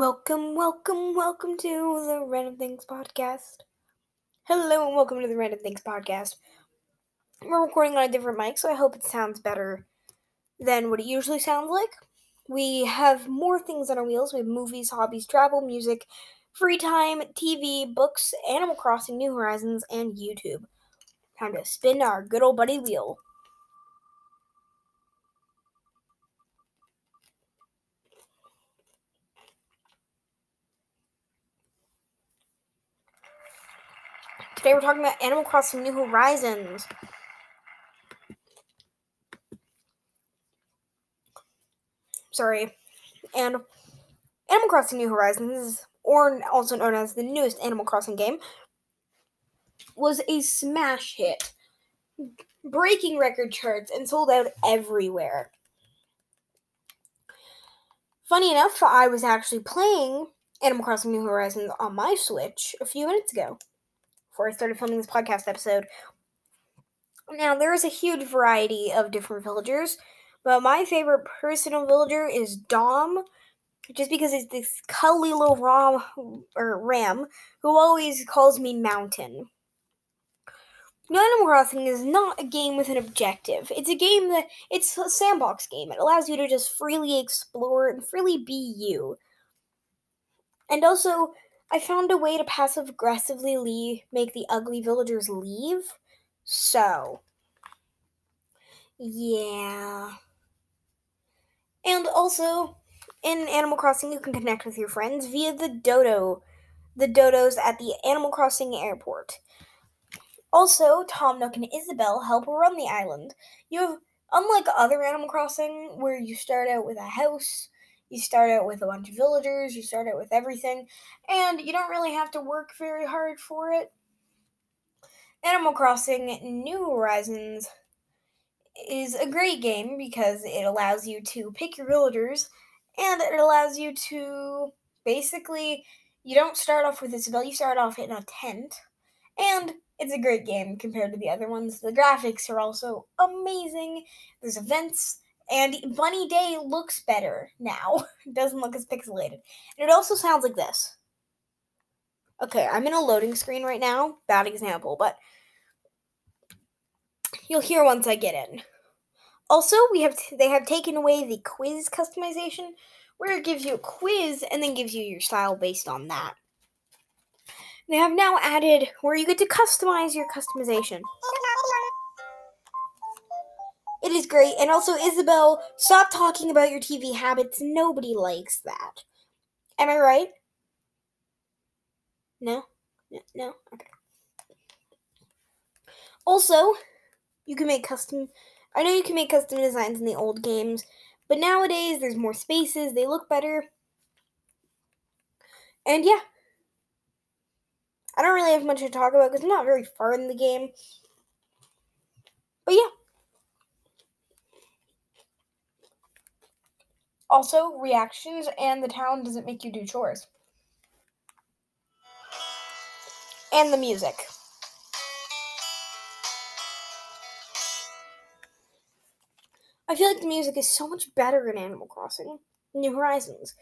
Welcome, welcome, welcome to the Random Things Podcast. Hello, and welcome to the Random Things Podcast. We're recording on a different mic, so I hope it sounds better than what it usually sounds like. We have more things on our wheels. We have movies, hobbies, travel, music, free time, TV, books, Animal Crossing, New Horizons, and YouTube. Time to spin our good old buddy wheel. Today we're talking about Animal Crossing New Horizons. Sorry. And Animal Crossing New Horizons, or also known as the newest Animal Crossing game, was a smash hit, breaking record charts and sold out everywhere. Funny enough, I was actually playing Animal Crossing New Horizons on my Switch a few minutes ago before I started filming this podcast episode. Now, there is a huge variety of different villagers, but my favorite personal villager is Dom, just because it's this cuddly little ram, or ram who always calls me Mountain. Now, Animal Crossing is not a game with an objective. It's a game that it's a sandbox game. It allows you to just freely explore and freely be you. And also, I found a way to passive aggressively leave, make the ugly villagers leave. So, yeah. And also, in Animal Crossing, you can connect with your friends via the dodo, the dodos at the Animal Crossing airport. Also, Tom Nook and Isabelle help run the island. You have, unlike other Animal Crossing, where you start out with a house, you start out with a bunch of villagers, you start out with everything, and you don't really have to work very hard for it. Animal Crossing New Horizons is a great game because it allows you to pick your villagers and it allows you to basically you don't start off with Isabelle, you start off in a tent. And it's a great game compared to the other ones. The graphics are also amazing. There's events and Bunny Day looks better now. it doesn't look as pixelated. And it also sounds like this. Okay, I'm in a loading screen right now. Bad example, but you'll hear once I get in. Also, we have t- they have taken away the quiz customization, where it gives you a quiz and then gives you your style based on that. They have now added where you get to customize your customization. It is great, and also Isabel, stop talking about your TV habits. Nobody likes that. Am I right? No, no, no? okay. Also, you can make custom I know you can make custom designs in the old games, but nowadays there's more spaces, they look better. And yeah. I don't really have much to talk about because I'm not very far in the game. But yeah. Also, reactions and the town doesn't make you do chores. And the music. I feel like the music is so much better in Animal Crossing New Horizons.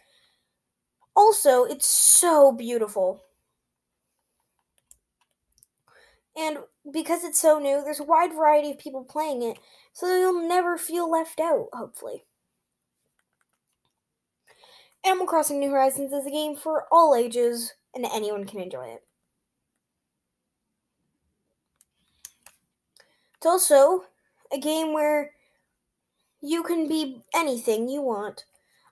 Also, it's so beautiful. And because it's so new, there's a wide variety of people playing it, so you'll never feel left out, hopefully. Animal Crossing New Horizons is a game for all ages, and anyone can enjoy it. It's also a game where you can be anything you want.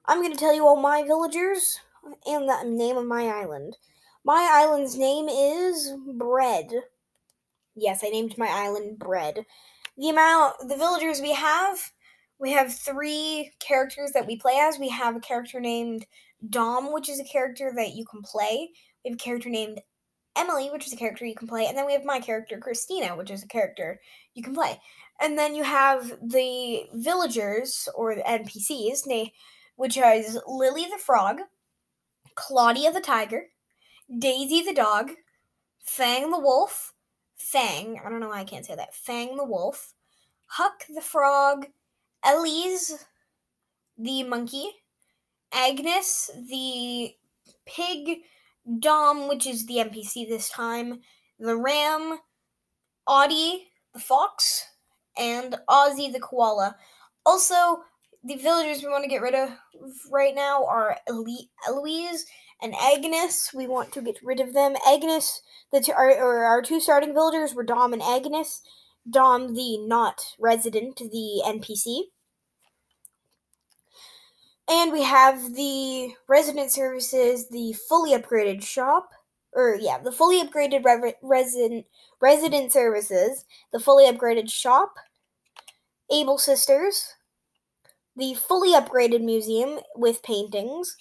I'm going to tell you all my villagers and the name of my island. My island's name is Bread. Yes, I named my island Bread. The amount, the villagers we have, we have three characters that we play as. We have a character named Dom, which is a character that you can play. We have a character named Emily, which is a character you can play, and then we have my character Christina, which is a character you can play. And then you have the villagers or the NPCs, which is Lily the frog, Claudia the tiger, Daisy the dog, Fang the wolf, Fang, I don't know why I can't say that, Fang the wolf, Huck the frog, Elise the monkey, Agnes the Pig, Dom, which is the NPC this time, the Ram, Audie, the Fox, and Ozzy the Koala. Also, the villagers we want to get rid of right now are Eloise and Agnes. We want to get rid of them. Agnes, the two, our, our two starting villagers were Dom and Agnes. Dom, the not resident, the NPC. And we have the resident services, the fully upgraded shop, or yeah, the fully upgraded re- resident resident services, the fully upgraded shop, Able Sisters, the fully upgraded museum with paintings,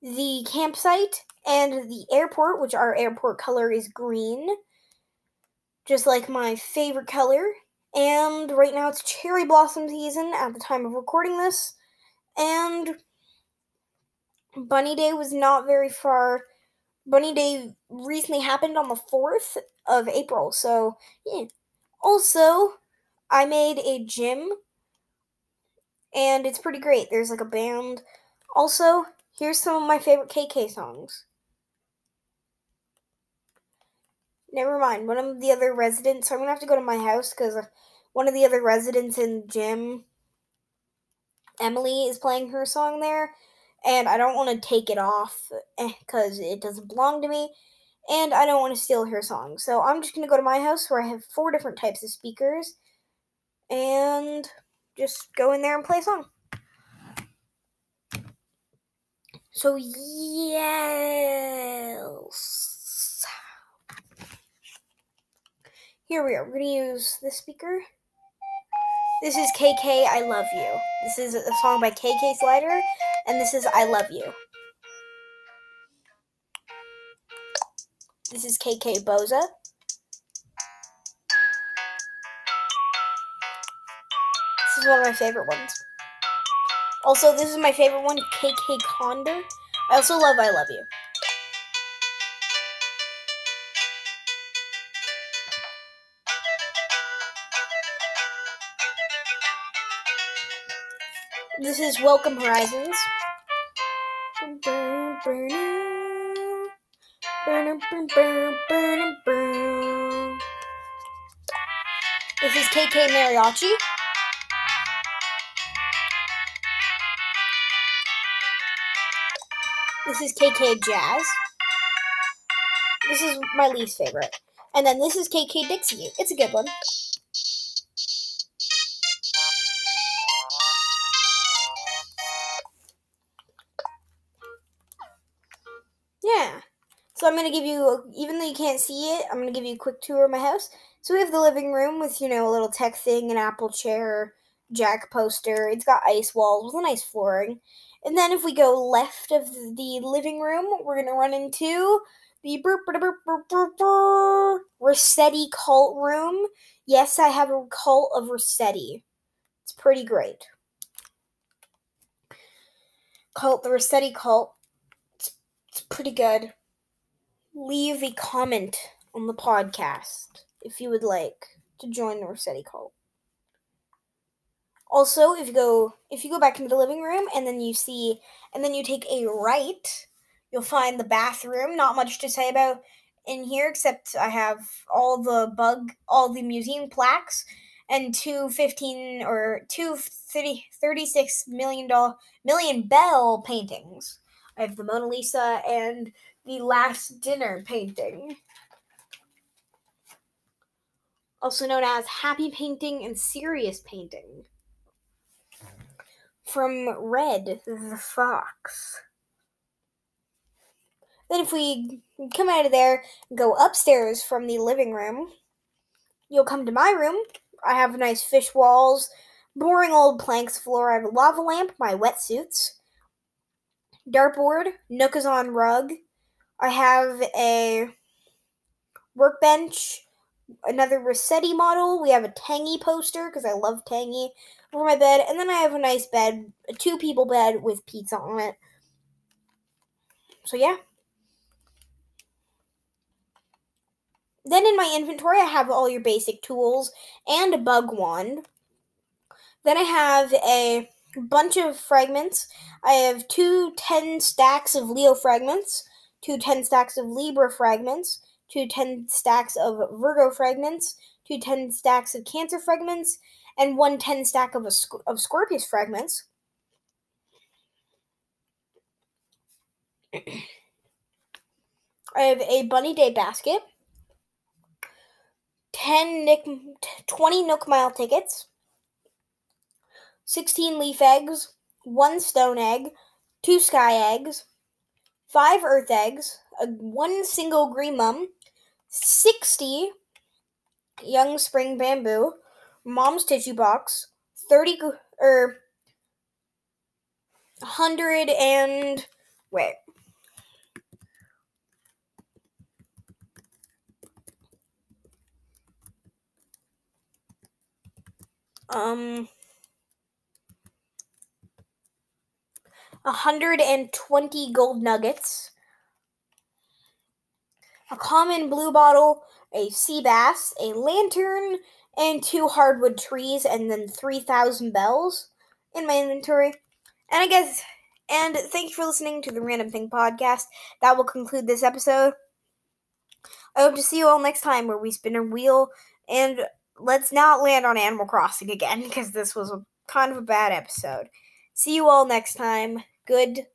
the campsite, and the airport, which our airport color is green, just like my favorite color. And right now it's cherry blossom season at the time of recording this. And Bunny Day was not very far. Bunny Day recently happened on the 4th of April. So, yeah. Also, I made a gym and it's pretty great. There's like a band. Also, here's some of my favorite KK songs. Never mind. One of the other residents. So I'm gonna have to go to my house because uh, one of the other residents in the gym, Emily, is playing her song there, and I don't want to take it off because eh, it doesn't belong to me, and I don't want to steal her song. So I'm just gonna go to my house where I have four different types of speakers, and just go in there and play a song. So yes. Here we are. We're gonna use this speaker. This is KK I Love You. This is a song by KK Slider, and this is I Love You. This is KK Bossa. This is one of my favorite ones. Also, this is my favorite one, KK Condor. I also love I Love You. This is Welcome Horizons. This is KK Mariachi. This is KK Jazz. This is my least favorite. And then this is KK Dixie. It's a good one. So I'm going to give you, even though you can't see it, I'm going to give you a quick tour of my house. So we have the living room with, you know, a little tech thing, an Apple chair, Jack poster. It's got ice walls with a nice flooring. And then if we go left of the living room, we're going to run into the Resetti cult room. Yes, I have a cult of Resetti. It's pretty great. Cult, the Resetti cult. It's, it's pretty good. Leave a comment on the podcast if you would like to join the Resetti cult. Also, if you go if you go back into the living room and then you see and then you take a right, you'll find the bathroom. Not much to say about in here except I have all the bug all the museum plaques and two 15 or two 30, 36 million dollar million bell paintings. I have the Mona Lisa and the Last Dinner painting. Also known as Happy Painting and Serious Painting from Redd the Fox. Then, if we come out of there go upstairs from the living room, you'll come to my room. I have nice fish walls, boring old planks floor. I have a lava lamp, my wetsuits, dartboard, nook is on rug. I have a workbench, another Resetti model. We have a Tangy poster because I love Tangy over my bed, and then I have a nice bed, a two people bed with pizza on it. So yeah. Then in my inventory, I have all your basic tools and a bug wand. Then I have a bunch of fragments. I have two 10 stacks of Leo fragments, two 10 stacks of Libra fragments, two 10 stacks of Virgo fragments, two 10 stacks of Cancer fragments, and one 10 stack of, a, of Scorpius fragments. I have a Bunny Day basket, 10 Nick, 20 Nook Mile tickets, 16 leaf eggs, 1 stone egg, 2 sky eggs, 5 earth eggs, a, 1 single green mum, 60 young spring bamboo, mom's tissue box, 30 or er, 100 and wait. Um 120 gold nuggets, a common blue bottle, a sea bass, a lantern, and two hardwood trees, and then 3,000 bells in my inventory. And I guess, and thank you for listening to the Random Thing podcast. That will conclude this episode. I hope to see you all next time where we spin a wheel and let's not land on Animal Crossing again because this was a kind of a bad episode. See you all next time. Good.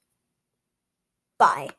Bye.